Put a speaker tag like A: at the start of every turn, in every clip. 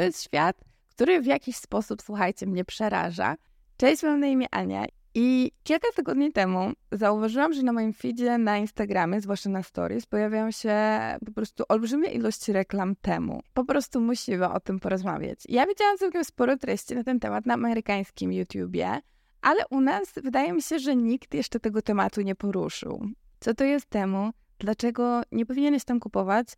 A: To jest świat, który w jakiś sposób, słuchajcie, mnie przeraża. Cześć, mam na imię Ania i kilka tygodni temu zauważyłam, że na moim feedzie na Instagramie, zwłaszcza na stories, pojawiają się po prostu olbrzymie ilości reklam temu. Po prostu musimy o tym porozmawiać. Ja widziałam całkiem sporo treści na ten temat na amerykańskim YouTubie, ale u nas wydaje mi się, że nikt jeszcze tego tematu nie poruszył. Co to jest temu? Dlaczego nie powinieneś tam kupować?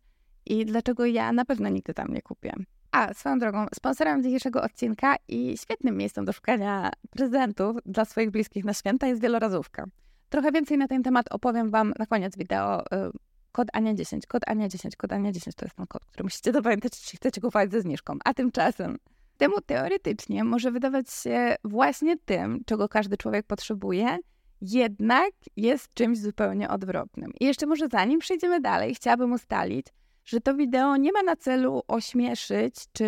A: I dlaczego ja na pewno nigdy tam nie kupię? A, swoją drogą, sponsorem dzisiejszego odcinka i świetnym miejscem do szukania prezentów dla swoich bliskich na święta jest wielorazówka. Trochę więcej na ten temat opowiem Wam na koniec wideo. Y, kod Ania10, kod Ania10, kod Ania10 to jest ten kod, który musicie zapamiętać, jeśli chcecie kupować ze zniżką. A tymczasem temu teoretycznie może wydawać się właśnie tym, czego każdy człowiek potrzebuje, jednak jest czymś zupełnie odwrotnym. I jeszcze może zanim przejdziemy dalej, chciałabym ustalić, że to wideo nie ma na celu ośmieszyć czy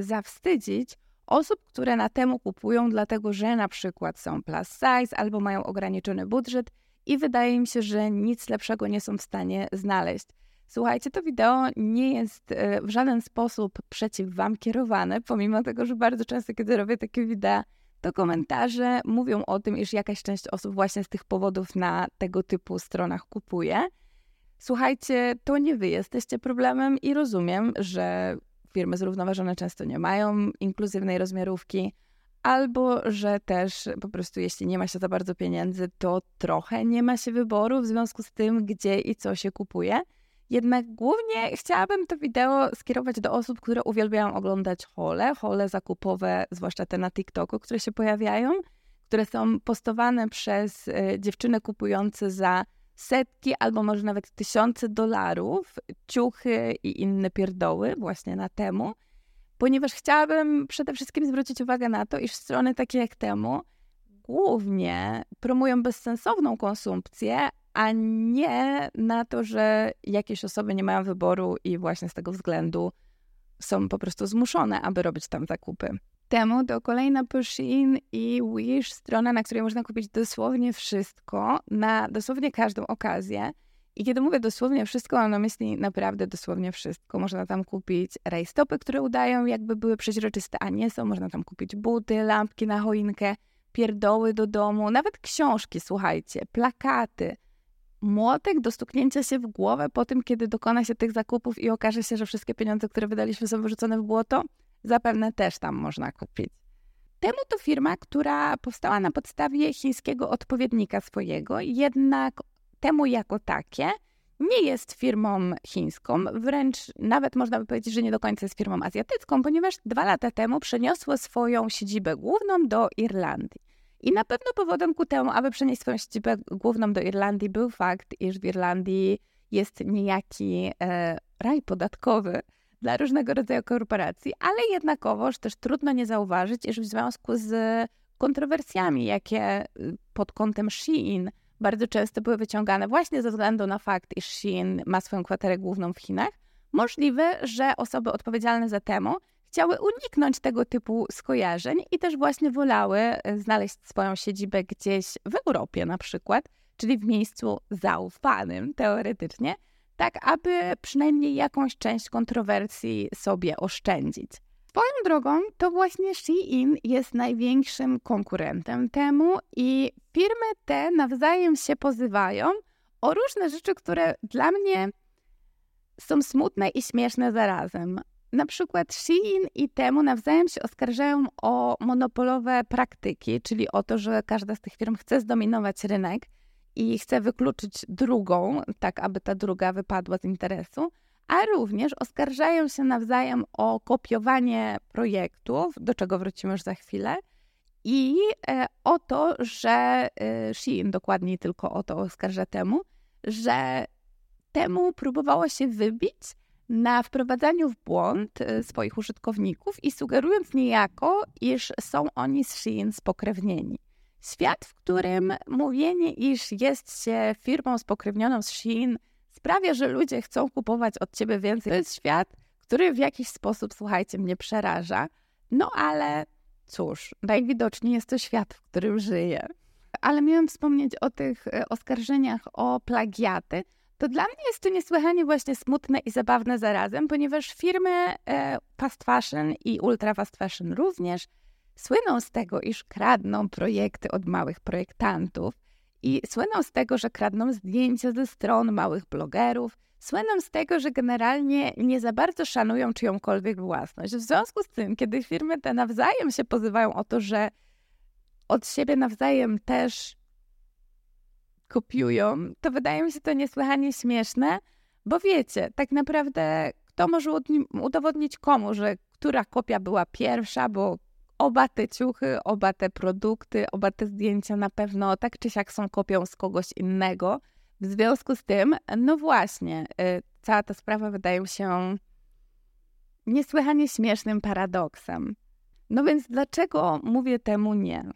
A: zawstydzić osób, które na temu kupują, dlatego że na przykład są plus size albo mają ograniczony budżet i wydaje mi się, że nic lepszego nie są w stanie znaleźć. Słuchajcie, to wideo nie jest e, w żaden sposób przeciw Wam kierowane, pomimo tego, że bardzo często, kiedy robię takie wideo, to komentarze mówią o tym, iż jakaś część osób właśnie z tych powodów na tego typu stronach kupuje. Słuchajcie, to nie wy jesteście problemem i rozumiem, że firmy zrównoważone często nie mają inkluzywnej rozmiarówki, albo że też po prostu jeśli nie ma się za bardzo pieniędzy, to trochę nie ma się wyboru w związku z tym, gdzie i co się kupuje. Jednak głównie chciałabym to wideo skierować do osób, które uwielbiają oglądać hole, hole zakupowe, zwłaszcza te na TikToku, które się pojawiają, które są postowane przez y, dziewczyny kupujące za setki albo może nawet tysiące dolarów, ciuchy i inne pierdoły właśnie na temu, ponieważ chciałabym przede wszystkim zwrócić uwagę na to, iż strony takie jak temu głównie promują bezsensowną konsumpcję, a nie na to, że jakieś osoby nie mają wyboru i właśnie z tego względu są po prostu zmuszone, aby robić tam zakupy temu to kolejna Pushin i Wish, strona, na której można kupić dosłownie wszystko, na dosłownie każdą okazję. I kiedy mówię dosłownie wszystko, mam na myśli naprawdę dosłownie wszystko. Można tam kupić rajstopy, które udają jakby były przeźroczyste, a nie są. Można tam kupić buty, lampki na choinkę, pierdoły do domu, nawet książki, słuchajcie, plakaty. Młotek do stuknięcia się w głowę po tym, kiedy dokona się tych zakupów i okaże się, że wszystkie pieniądze, które wydaliśmy są wyrzucone w błoto – zapewne też tam można kupić. Temu to firma, która powstała na podstawie chińskiego odpowiednika swojego, jednak temu jako takie nie jest firmą chińską, wręcz nawet można by powiedzieć, że nie do końca jest firmą azjatycką, ponieważ dwa lata temu przeniosło swoją siedzibę główną do Irlandii. I na pewno powodem ku temu, aby przenieść swoją siedzibę główną do Irlandii, był fakt, iż w Irlandii jest niejaki e, raj podatkowy, dla różnego rodzaju korporacji, ale jednakowoż też trudno nie zauważyć, iż w związku z kontrowersjami, jakie y, pod kątem Shein bardzo często były wyciągane właśnie ze względu na fakt, iż Shein ma swoją kwaterę główną w Chinach, możliwe, że osoby odpowiedzialne za temu chciały uniknąć tego typu skojarzeń i też właśnie wolały y, znaleźć swoją siedzibę gdzieś w Europie na przykład, czyli w miejscu zaufanym teoretycznie, tak aby przynajmniej jakąś część kontrowersji sobie oszczędzić. Swoją drogą, to właśnie Shein jest największym konkurentem temu i firmy te nawzajem się pozywają o różne rzeczy, które dla mnie są smutne i śmieszne zarazem. Na przykład Shein i temu nawzajem się oskarżają o monopolowe praktyki, czyli o to, że każda z tych firm chce zdominować rynek i chce wykluczyć drugą, tak aby ta druga wypadła z interesu, a również oskarżają się nawzajem o kopiowanie projektów, do czego wrócimy już za chwilę, i e, o to, że e, Shein dokładniej tylko o to oskarża temu, że temu próbowało się wybić na wprowadzaniu w błąd e, swoich użytkowników i sugerując niejako, iż są oni z Shein spokrewnieni. Świat, w którym mówienie, iż jest się firmą spokrewnioną z Shein, sprawia, że ludzie chcą kupować od ciebie więcej. To jest świat, który w jakiś sposób, słuchajcie, mnie przeraża. No ale cóż, najwidoczniej jest to świat, w którym żyję. Ale miałem wspomnieć o tych e, oskarżeniach o plagiaty, to dla mnie jest to niesłychanie właśnie smutne i zabawne zarazem, ponieważ firmy e, fast fashion i ultra fast fashion również słyną z tego, iż kradną projekty od małych projektantów i słyną z tego, że kradną zdjęcia ze stron małych blogerów, słyną z tego, że generalnie nie za bardzo szanują czyjąkolwiek własność. W związku z tym, kiedy firmy te nawzajem się pozywają o to, że od siebie nawzajem też kopiują, to wydaje mi się to niesłychanie śmieszne, bo wiecie, tak naprawdę kto może udowodnić komu, że która kopia była pierwsza, bo oba te ciuchy, oba te produkty, oba te zdjęcia na pewno tak czy siak są kopią z kogoś innego. W związku z tym, no właśnie, y, cała ta sprawa wydaje mi się niesłychanie śmiesznym paradoksem. No więc dlaczego mówię temu nie?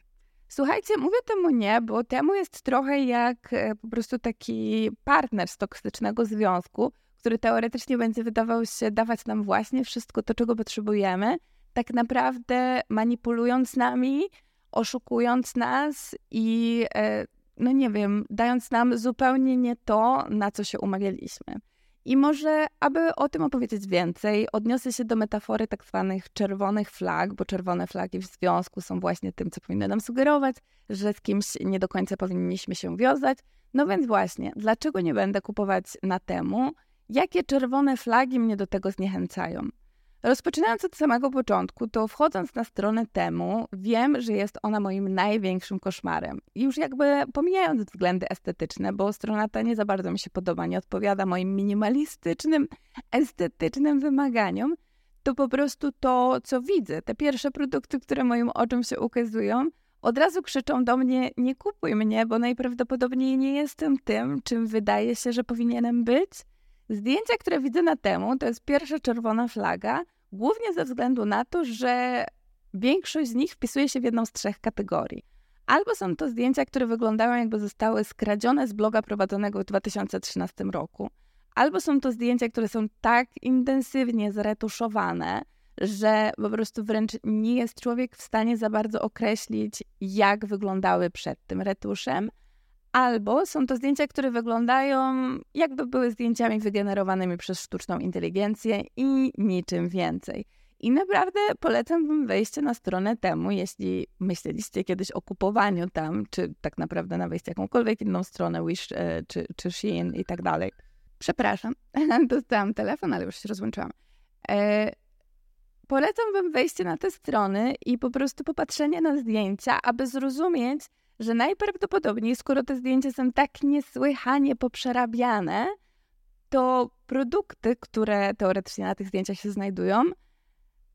A: Słuchajcie, mówię temu nie, bo temu jest trochę jak e, po prostu taki partner z toksycznego związku, który teoretycznie będzie wydawał się dawać nam właśnie wszystko to, czego potrzebujemy, tak naprawdę manipulując nami, oszukując nas i, e, no nie wiem, dając nam zupełnie nie to, na co się umawialiśmy. I może, aby o tym opowiedzieć więcej, odniosę się do metafory tak zwanych czerwonych flag, bo czerwone flagi w związku są właśnie tym, co powinno nam sugerować, że z kimś nie do końca powinniśmy się wiązać. No więc właśnie, dlaczego nie będę kupować na temu? Jakie czerwone flagi mnie do tego zniechęcają? Rozpoczynając od samego początku, to wchodząc na stronę temu, wiem, że jest ona moim największym koszmarem. Już jakby pomijając względy estetyczne, bo strona ta nie za bardzo mi się podoba, nie odpowiada moim minimalistycznym, estetycznym wymaganiom, to po prostu to, co widzę, te pierwsze produkty, które moim oczom się ukazują, od razu krzyczą do mnie: Nie kupuj mnie, bo najprawdopodobniej nie jestem tym, czym wydaje się, że powinienem być. Zdjęcia, które widzę na temu, to jest pierwsza czerwona flaga, głównie ze względu na to, że większość z nich wpisuje się w jedną z trzech kategorii. Albo są to zdjęcia, które wyglądają jakby zostały skradzione z bloga prowadzonego w 2013 roku, albo są to zdjęcia, które są tak intensywnie zretuszowane, że po prostu wręcz nie jest człowiek w stanie za bardzo określić, jak wyglądały przed tym retuszem, Albo są to zdjęcia, które wyglądają jakby były zdjęciami wygenerowanymi przez sztuczną inteligencję i niczym więcej. I naprawdę polecam wam wejście na stronę temu, jeśli myśleliście kiedyś o kupowaniu tam, czy tak naprawdę na wejście jakąkolwiek inną stronę, Wish e, czy, czy Shein i tak dalej. Przepraszam, dostałam telefon, ale już się rozłączyłam. E, polecam wam wejście na te strony i po prostu popatrzenie na zdjęcia, aby zrozumieć, że najprawdopodobniej, skoro te zdjęcia są tak niesłychanie poprzerabiane, to produkty, które teoretycznie na tych zdjęciach się znajdują,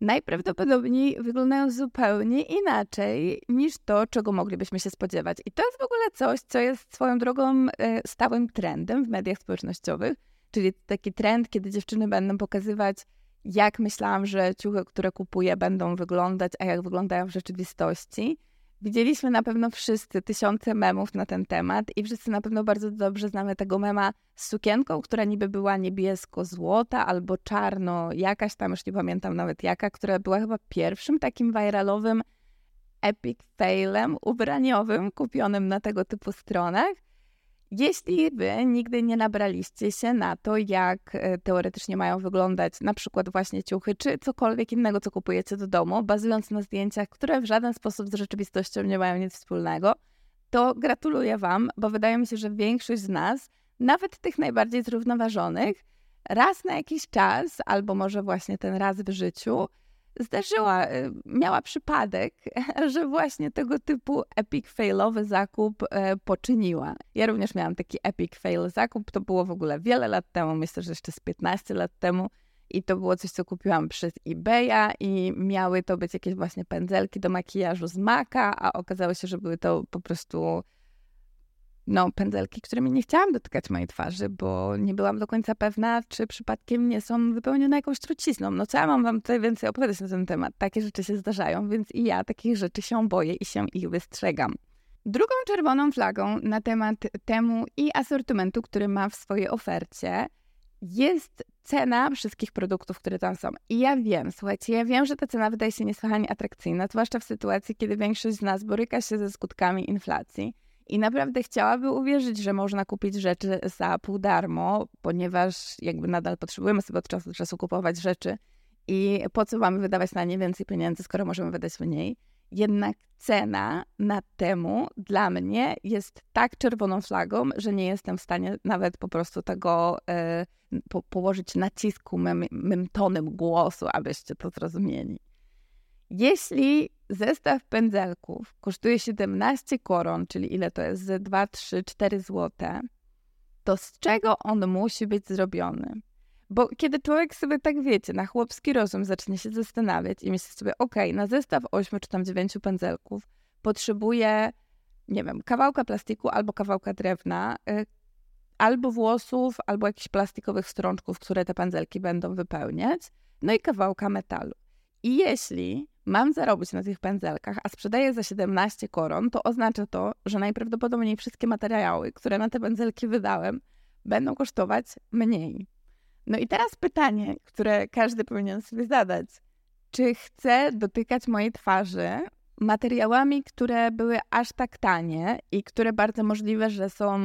A: najprawdopodobniej wyglądają zupełnie inaczej niż to, czego moglibyśmy się spodziewać. I to jest w ogóle coś, co jest swoją drogą e, stałym trendem w mediach społecznościowych, czyli taki trend, kiedy dziewczyny będą pokazywać, jak myślałam, że ciuchy, które kupuję, będą wyglądać, a jak wyglądają w rzeczywistości. Widzieliśmy na pewno wszyscy tysiące memów na ten temat i wszyscy na pewno bardzo dobrze znamy tego mema z sukienką, która niby była niebiesko-złota albo czarno, jakaś tam, już nie pamiętam nawet jaka, która była chyba pierwszym takim viralowym epic failem ubraniowym kupionym na tego typu stronach. Jeśli wy nigdy nie nabraliście się na to, jak e, teoretycznie mają wyglądać na przykład właśnie ciuchy, czy cokolwiek innego, co kupujecie do domu, bazując na zdjęciach, które w żaden sposób z rzeczywistością nie mają nic wspólnego, to gratuluję wam, bo wydaje mi się, że większość z nas, nawet tych najbardziej zrównoważonych, raz na jakiś czas, albo może właśnie ten raz w życiu, zdarzyła, y, miała przypadek, że właśnie tego typu epic failowy zakup e, poczyniła. Ja również miałam taki epic fail zakup, to było w ogóle wiele lat temu, myślę, że jeszcze z 15 lat temu i to było coś, co kupiłam przez eBaya i miały to być jakieś właśnie pędzelki do makijażu z Maka, a okazało się, że były to po prostu no, pędzelki, którymi nie chciałam dotykać mojej twarzy, bo nie byłam do końca pewna, czy przypadkiem nie są wypełnione jakąś trucizną. No co ja mam wam tutaj więcej opowiadać na ten temat? Takie rzeczy się zdarzają, więc i ja takich rzeczy się boję i się ich wystrzegam. Drugą czerwoną flagą na temat temu i asortymentu, który ma w swojej ofercie, jest cena wszystkich produktów, które tam są. I ja wiem, słuchajcie, ja wiem, że ta cena wydaje się niesłychanie atrakcyjna, zwłaszcza w sytuacji, kiedy większość z nas boryka się ze skutkami inflacji I naprawdę chciałaby uwierzyć, że można kupić rzeczy za pół darmo, ponieważ jakby nadal potrzebujemy sobie od czasu do czasu kupować rzeczy i po co mamy wydawać na nie więcej pieniędzy, skoro możemy wydać mniej. Jednak cena na temu dla mnie jest tak czerwoną flagą, że nie jestem w stanie nawet po prostu tego e, po, położyć nacisku mym, mym tonem głosu, abyście to zrozumieli. Jeśli zestaw pędzelków kosztuje 17 koron, czyli ile to jest? 2, 3, 4 złote, to z czego on musi być zrobiony? Bo kiedy człowiek sobie tak wiecie, na chłopski rozum zacznie się zastanawiać i myśli sobie, ok, na zestaw 8 czy tam 9 pędzelków potrzebuję, nie wiem, kawałka plastiku albo kawałka drewna, y, albo włosów, albo jakichś plastikowych strączków, które te pędzelki będą wypełniać, no i kawałka metalu. I jeśli mam zarobić na tych pędzelkach, a sprzedaję za 17 koron, to oznacza to, że najprawdopodobniej wszystkie materiały, które na te pędzelki wydałem, będą kosztować mniej. No i teraz pytanie, które każdy powinien sobie zadać. Czy chcę dotykać mojej twarzy materiałami, które były aż tak tanie i które bardzo możliwe, że są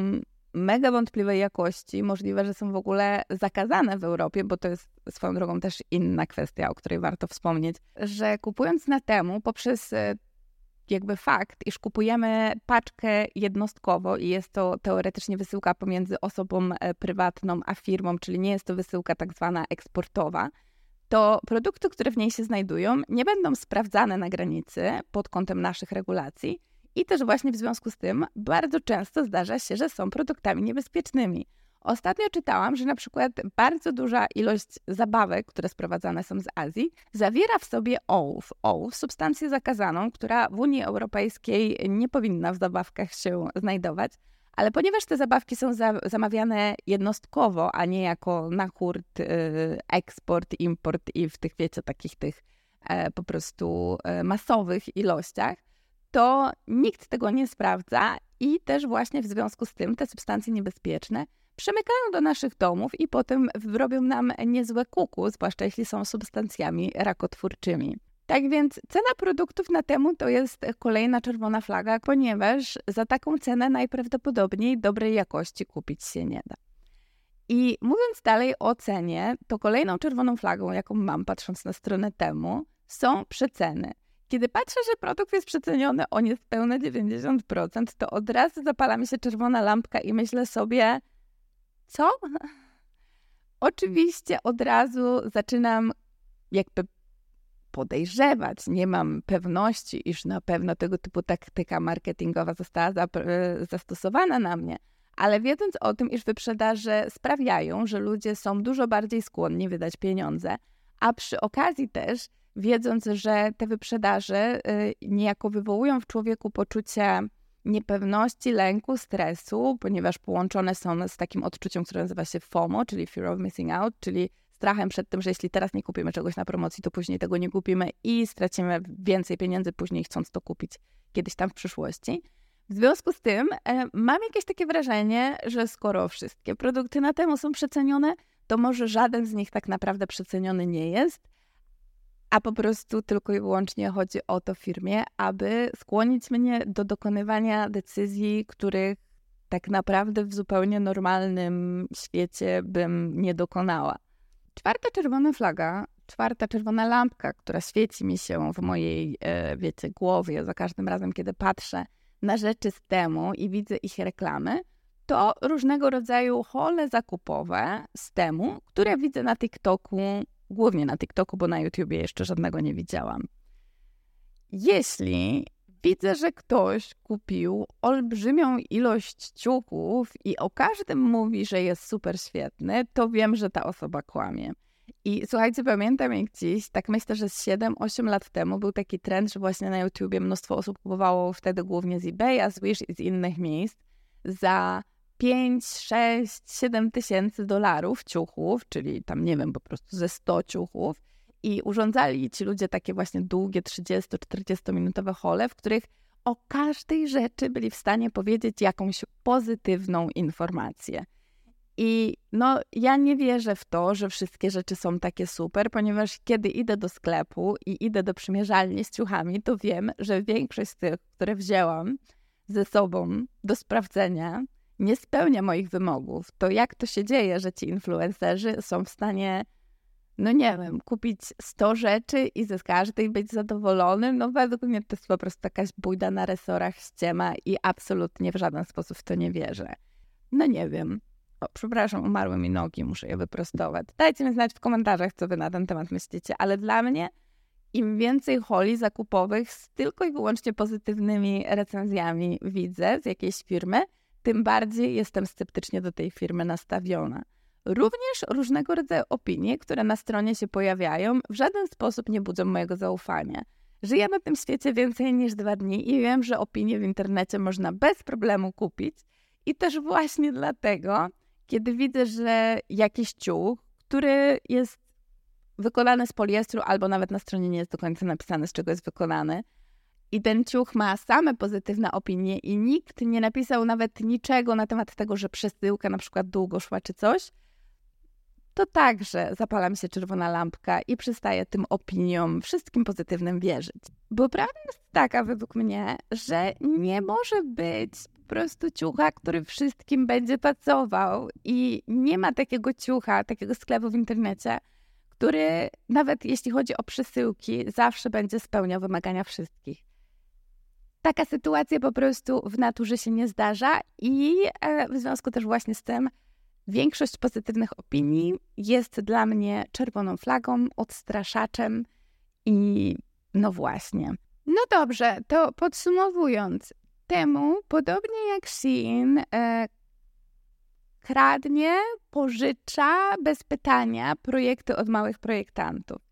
A: mega wątpliwej jakości, możliwe, że są w ogóle zakazane w Europie, bo to jest swoją drogą też inna kwestia, o której warto wspomnieć, że kupując na temu poprzez e, jakby fakt, iż kupujemy paczkę jednostkowo i jest to teoretycznie wysyłka pomiędzy osobą e, prywatną a firmą, czyli nie jest to wysyłka tak zwana eksportowa, to produkty, które w niej się znajdują, nie będą sprawdzane na granicy pod kątem naszych regulacji i też właśnie w związku z tym bardzo często zdarza się, że są produktami niebezpiecznymi. Ostatnio czytałam, że na przykład bardzo duża ilość zabawek, które sprowadzane są z Azji, zawiera w sobie ołów. Ołów, substancję zakazaną, która w Unii Europejskiej nie powinna w zabawkach się znajdować, ale ponieważ te zabawki są za, zamawiane jednostkowo, a nie jako na hurt, yy, eksport, import i w tych, wiecie, takich tych e, po prostu e, masowych ilościach, to nikt tego nie sprawdza i też właśnie w związku z tym te substancje niebezpieczne przemykają do naszych domów i potem robią nam niezłe kuku, zwłaszcza jeśli są substancjami rakotwórczymi. Tak więc cena produktów na temu to jest kolejna czerwona flaga, ponieważ za taką cenę najprawdopodobniej dobrej jakości kupić się nie da. I mówiąc dalej o cenie, to kolejną czerwoną flagą, jaką mam patrząc na stronę temu, są przeceny. Kiedy patrzę, że produkt jest przeceniony o niespełna 90%, to od razu zapala mi się czerwona lampka i myślę sobie, co? Oczywiście od razu zaczynam jakby podejrzewać, nie mam pewności, iż na pewno tego typu taktyka marketingowa została zastosowana na mnie, ale wiedząc o tym, iż wyprzedaże sprawiają, że ludzie są dużo bardziej skłonni wydać pieniądze, a przy okazji też wiedząc, że te wyprzedaże y, niejako wywołują w człowieku poczucie niepewności, lęku, stresu, ponieważ połączone są z takim odczuciem, które nazywa się FOMO, czyli Fear of Missing Out, czyli strachem przed tym, że jeśli teraz nie kupimy czegoś na promocji, to później tego nie kupimy i stracimy więcej pieniędzy później chcąc to kupić kiedyś tam w przyszłości. W związku z tym e, mam jakieś takie wrażenie, że skoro wszystkie produkty na temu są przecenione, to może żaden z nich tak naprawdę przeceniony nie jest, a po prostu tylko i wyłącznie chodzi o to firmie, aby skłonić mnie do dokonywania decyzji, których tak naprawdę w zupełnie normalnym świecie bym nie dokonała. Czwarta czerwona flaga, czwarta czerwona lampka, która świeci mi się w mojej, e, wiecie, głowie za każdym razem, kiedy patrzę na rzeczy z temu i widzę ich reklamy, to różnego rodzaju hole zakupowe z temu, które widzę na TikToku, głównie na TikToku, bo na YouTubie jeszcze żadnego nie widziałam. Jeśli widzę, że ktoś kupił olbrzymią ilość ciuchów i o każdym mówi, że jest super świetny, to wiem, że ta osoba kłamie. I słuchajcie, pamiętam jak dziś, tak myślę, że z 7-8 lat temu był taki trend, że właśnie na YouTubie mnóstwo osób kupowało wtedy głównie z eBaya, z Wish i z innych miejsc za 5, 6, 7 tysięcy dolarów ciuchów, czyli tam nie wiem, po prostu ze 100 ciuchów. I urządzali ci ludzie takie właśnie długie 30-40 minutowe hole, w których o każdej rzeczy byli w stanie powiedzieć jakąś pozytywną informację. I no, ja nie wierzę w to, że wszystkie rzeczy są takie super, ponieważ kiedy idę do sklepu i idę do przymierzalni z ciuchami, to wiem, że większość z tych, które wzięłam, ze sobą do sprawdzenia, nie spełnia moich wymogów, to jak to się dzieje, że ci influencerzy są w stanie, no nie wiem, kupić 100 rzeczy i ze każdej być zadowolonym? No według mnie to jest po prostu jakaś bójda na resorach, ściema i absolutnie w żaden sposób w to nie wierzę. No nie wiem. O, przepraszam, umarły mi nogi, muszę je wyprostować. Dajcie mi znać w komentarzach, co wy na ten temat myślicie, ale dla mnie im więcej holi zakupowych z tylko i wyłącznie pozytywnymi recenzjami widzę z jakiejś firmy, tym bardziej jestem sceptycznie do tej firmy nastawiona. Również różnego rodzaju opinie, które na stronie się pojawiają, w żaden sposób nie budzą mojego zaufania. Żyję na tym świecie więcej niż dwa dni i wiem, że opinie w internecie można bez problemu kupić. I też właśnie dlatego, kiedy widzę, że jakiś ciuch, który jest wykonany z poliestru, albo nawet na stronie nie jest do końca napisane, z czego jest wykonany, i ten ciuch ma same pozytywne opinie i nikt nie napisał nawet niczego na temat tego, że przesyłka na przykład długo szła czy coś, to także zapala mi się czerwona lampka i przestaję tym opiniom, wszystkim pozytywnym wierzyć. Bo prawda jest taka według mnie, że nie może być po prostu ciucha, który wszystkim będzie pasował i nie ma takiego ciucha, takiego sklepu w internecie, który nawet jeśli chodzi o przesyłki, zawsze będzie spełniał wymagania wszystkich. Taka sytuacja po prostu w naturze się nie zdarza i e, w związku też właśnie z tym większość pozytywnych opinii jest dla mnie czerwoną flagą, odstraszaczem i no właśnie. No dobrze, to podsumowując, temu, podobnie jak Shein, e, kradnie, pożycza bez pytania projekty od małych projektantów.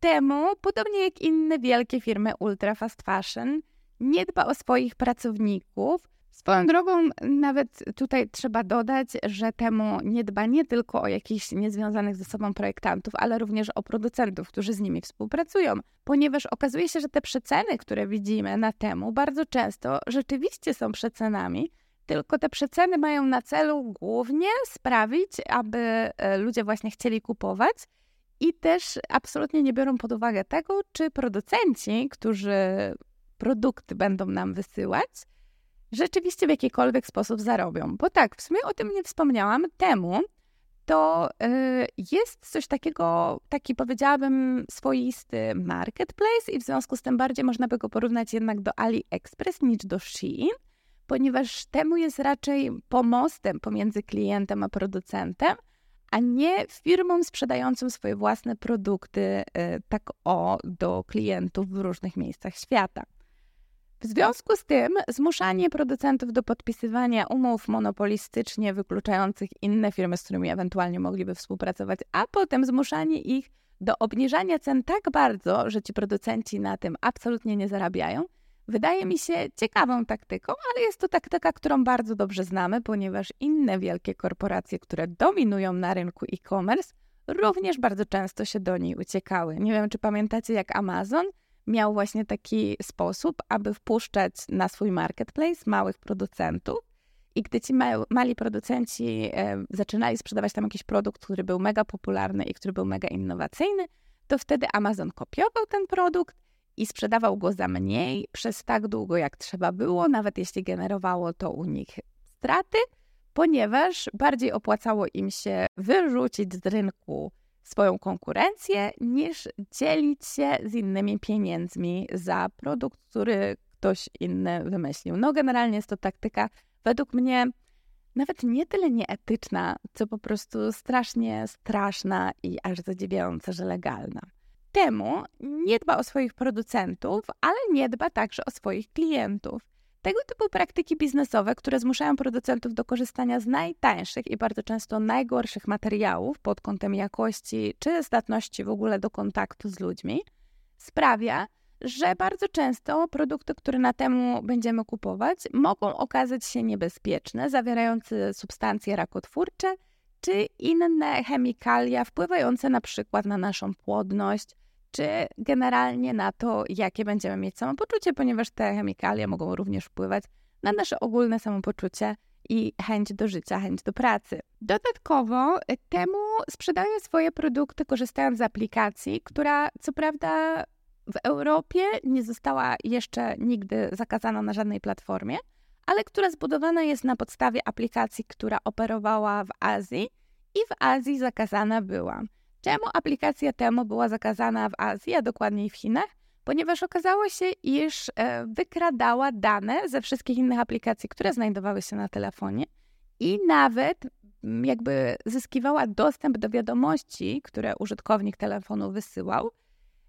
A: Temu, podobnie jak inne wielkie firmy ultra fast fashion, nie dba o swoich pracowników. Swoją drogą, nawet tutaj trzeba dodać, że temu nie dba nie tylko o jakichś niezwiązanych ze sobą projektantów, ale również o producentów, którzy z nimi współpracują, ponieważ okazuje się, że te przeceny, które widzimy na temu, bardzo często rzeczywiście są przecenami, tylko te przeceny mają na celu głównie sprawić, aby e, ludzie właśnie chcieli kupować i też absolutnie nie biorą pod uwagę tego, czy producenci, którzy produkty będą nam wysyłać, rzeczywiście w jakikolwiek sposób zarobią. Bo tak, w sumie o tym nie wspomniałam temu, to y, jest coś takiego, taki powiedziałabym swoisty marketplace i w związku z tym bardziej można by go porównać jednak do AliExpress niż do Shein, ponieważ temu jest raczej pomostem pomiędzy klientem a producentem, a nie firmą sprzedającą swoje własne produkty y, tak o do klientów w różnych miejscach świata. W związku z tym zmuszanie producentów do podpisywania umów monopolistycznie wykluczających inne firmy, z którymi ewentualnie mogliby współpracować, a potem zmuszanie ich do obniżania cen tak bardzo, że ci producenci na tym absolutnie nie zarabiają, wydaje mi się ciekawą taktyką, ale jest to taktyka, którą bardzo dobrze znamy, ponieważ inne wielkie korporacje, które dominują na rynku e-commerce, również bardzo często się do niej uciekały. Nie wiem, czy pamiętacie, jak Amazon miał właśnie taki sposób, aby wpuszczać na swój marketplace małych producentów. I gdy ci mali producenci e, zaczynali sprzedawać tam jakiś produkt, który był mega popularny i który był mega innowacyjny, to wtedy Amazon kopiował ten produkt i sprzedawał go za mniej przez tak długo, jak trzeba było, nawet jeśli generowało to u nich straty, ponieważ bardziej opłacało im się wyrzucić z rynku swoją konkurencję, niż dzielić się z innymi pieniędzmi za produkt, który ktoś inny wymyślił. No, generalnie jest to taktyka, według mnie, nawet nie tyle nieetyczna, co po prostu strasznie straszna i aż zadziwiająca, że legalna. Temu nie dba o swoich producentów, ale nie dba także o swoich klientów. Tego typu praktyki biznesowe, które zmuszają producentów do korzystania z najtańszych i bardzo często najgorszych materiałów pod kątem jakości czy zdatności w ogóle do kontaktu z ludźmi, sprawia, że bardzo często produkty, które na temu będziemy kupować, mogą okazać się niebezpieczne, zawierające substancje rakotwórcze czy inne chemikalia wpływające na przykład na naszą płodność, czy generalnie na to, jakie będziemy mieć samopoczucie, ponieważ te chemikalia mogą również wpływać na nasze ogólne samopoczucie i chęć do życia, chęć do pracy. Dodatkowo temu sprzedają swoje produkty korzystając z aplikacji, która co prawda w Europie nie została jeszcze nigdy zakazana na żadnej platformie, ale która zbudowana jest na podstawie aplikacji, która operowała w Azji i w Azji zakazana była. Czemu aplikacja Temu była zakazana w Azji, a dokładniej w Chinach? Ponieważ okazało się, iż e, wykradała dane ze wszystkich innych aplikacji, które znajdowały się na telefonie i nawet mm, jakby zyskiwała dostęp do wiadomości, które użytkownik telefonu wysyłał.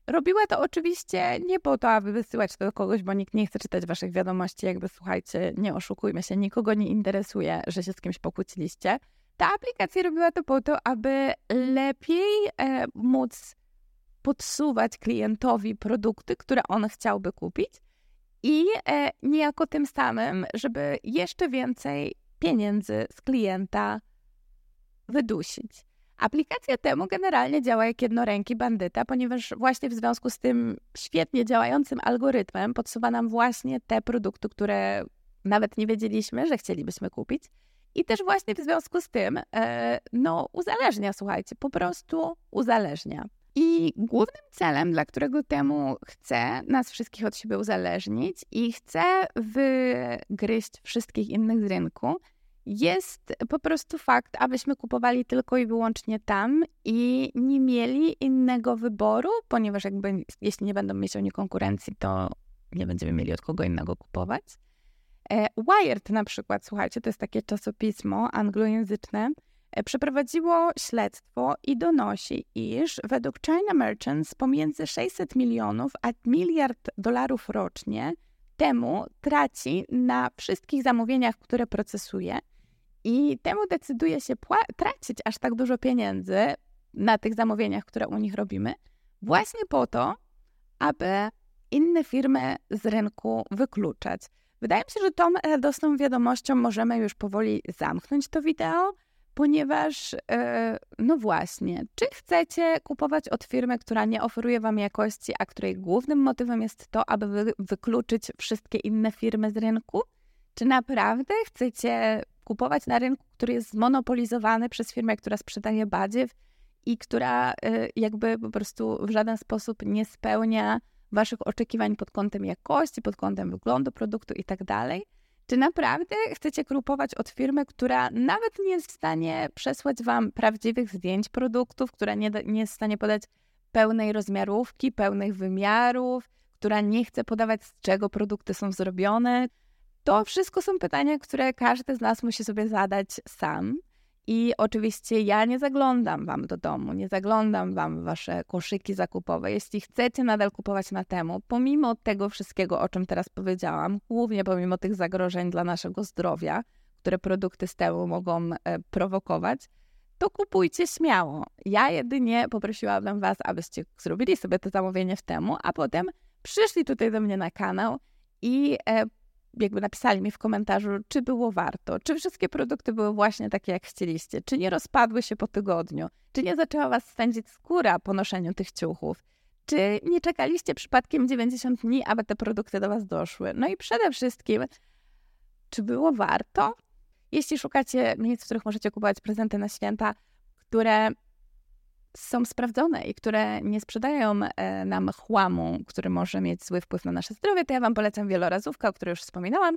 A: Robiła to oczywiście nie po to, aby wysyłać to do kogoś, bo nikt nie chce czytać waszych wiadomości. Jakby słuchajcie, nie oszukujmy się, nikogo nie interesuje, że się z kimś pokłóciliście. Ta aplikacja robiła to po to, aby lepiej e, móc podsuwać klientowi produkty, które on chciałby kupić i e, niejako tym samym, żeby jeszcze więcej pieniędzy z klienta wydusić. Aplikacja temu generalnie działa jak jednoręki bandyta, ponieważ właśnie w związku z tym świetnie działającym algorytmem podsuwa nam właśnie te produkty, które nawet nie wiedzieliśmy, że chcielibyśmy kupić. I też właśnie w związku z tym, e, no, uzależnia, słuchajcie, po prostu uzależnia. I głównym celem, dla którego temu chce nas wszystkich od siebie uzależnić i chce wygryźć wszystkich innych z rynku, jest po prostu fakt, abyśmy kupowali tylko i wyłącznie tam i nie mieli innego wyboru, ponieważ jakby jeśli nie będą mieć oni konkurencji, to nie będziemy mieli od kogo innego kupować. E, Wired na przykład, słuchajcie, to jest takie czasopismo anglojęzyczne, e, przeprowadziło śledztwo i donosi, iż według China Merchants pomiędzy 600 milionów a miliard dolarów rocznie temu traci na wszystkich zamówieniach, które procesuje i temu decyduje się tracić aż tak dużo pieniędzy na tych zamówieniach, które u nich robimy, właśnie po to, aby inne firmy z rynku wykluczać. Wydaje mi się, że tą radosną wiadomością możemy już powoli zamknąć to wideo, ponieważ, e, no właśnie, czy chcecie kupować od firmy, która nie oferuje Wam jakości, a której głównym motywem jest to, aby wy wykluczyć wszystkie inne firmy z rynku? Czy naprawdę chcecie kupować na rynku, który jest zmonopolizowany przez firmę, która sprzedaje badziew i która e, jakby po prostu w żaden sposób nie spełnia Waszych oczekiwań pod kątem jakości, pod kątem wyglądu produktu i tak dalej? Czy naprawdę chcecie kupować od firmy, która nawet nie jest w stanie przesłać Wam prawdziwych zdjęć produktów, która nie, nie jest w stanie podać pełnej rozmiarówki, pełnych wymiarów, która nie chce podawać, z czego produkty są zrobione? To wszystko są pytania, które każdy z nas musi sobie zadać sam. I oczywiście ja nie zaglądam Wam do domu, nie zaglądam Wam w Wasze koszyki zakupowe. Jeśli chcecie nadal kupować na temu, pomimo tego wszystkiego, o czym teraz powiedziałam, głównie pomimo tych zagrożeń dla naszego zdrowia, które produkty z temu mogą e, prowokować, to kupujcie śmiało. Ja jedynie poprosiłabym Was, abyście zrobili sobie to zamówienie w temu, a potem przyszli tutaj do mnie na kanał i e, jakby napisali mi w komentarzu, czy było warto, czy wszystkie produkty były właśnie takie, jak chcieliście, czy nie rozpadły się po tygodniu, czy nie zaczęła was spędzić skóra po noszeniu tych ciuchów, czy nie czekaliście przypadkiem 90 dni, aby te produkty do was doszły. No i przede wszystkim, czy było warto? Jeśli szukacie miejsc, w których możecie kupować prezenty na święta, które są sprawdzone i które nie sprzedają e, nam chłamu, który może mieć zły wpływ na nasze zdrowie, to ja Wam polecam wielorazówkę, o której już wspominałam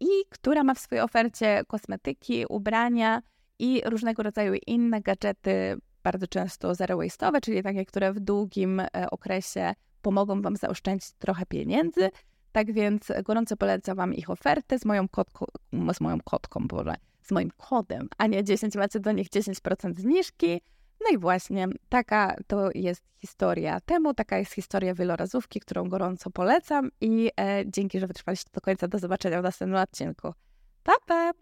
A: i która ma w swojej ofercie kosmetyki, ubrania i różnego rodzaju inne gadżety, bardzo często zero waste'owe, czyli takie, które w długim e, okresie pomogą Wam zaoszczędzić trochę pieniędzy. Tak więc gorąco polecam Wam ich ofertę z moją kotką, z moją kotką, Boże, z moim kodem, a nie 10 macie do nich 10% zniżki. No i właśnie taka to jest historia temu, taka jest historia wielorazówki, którą gorąco polecam i e, dzięki, że wytrwaliście do końca. Do zobaczenia w następnym odcinku. Pa, pa!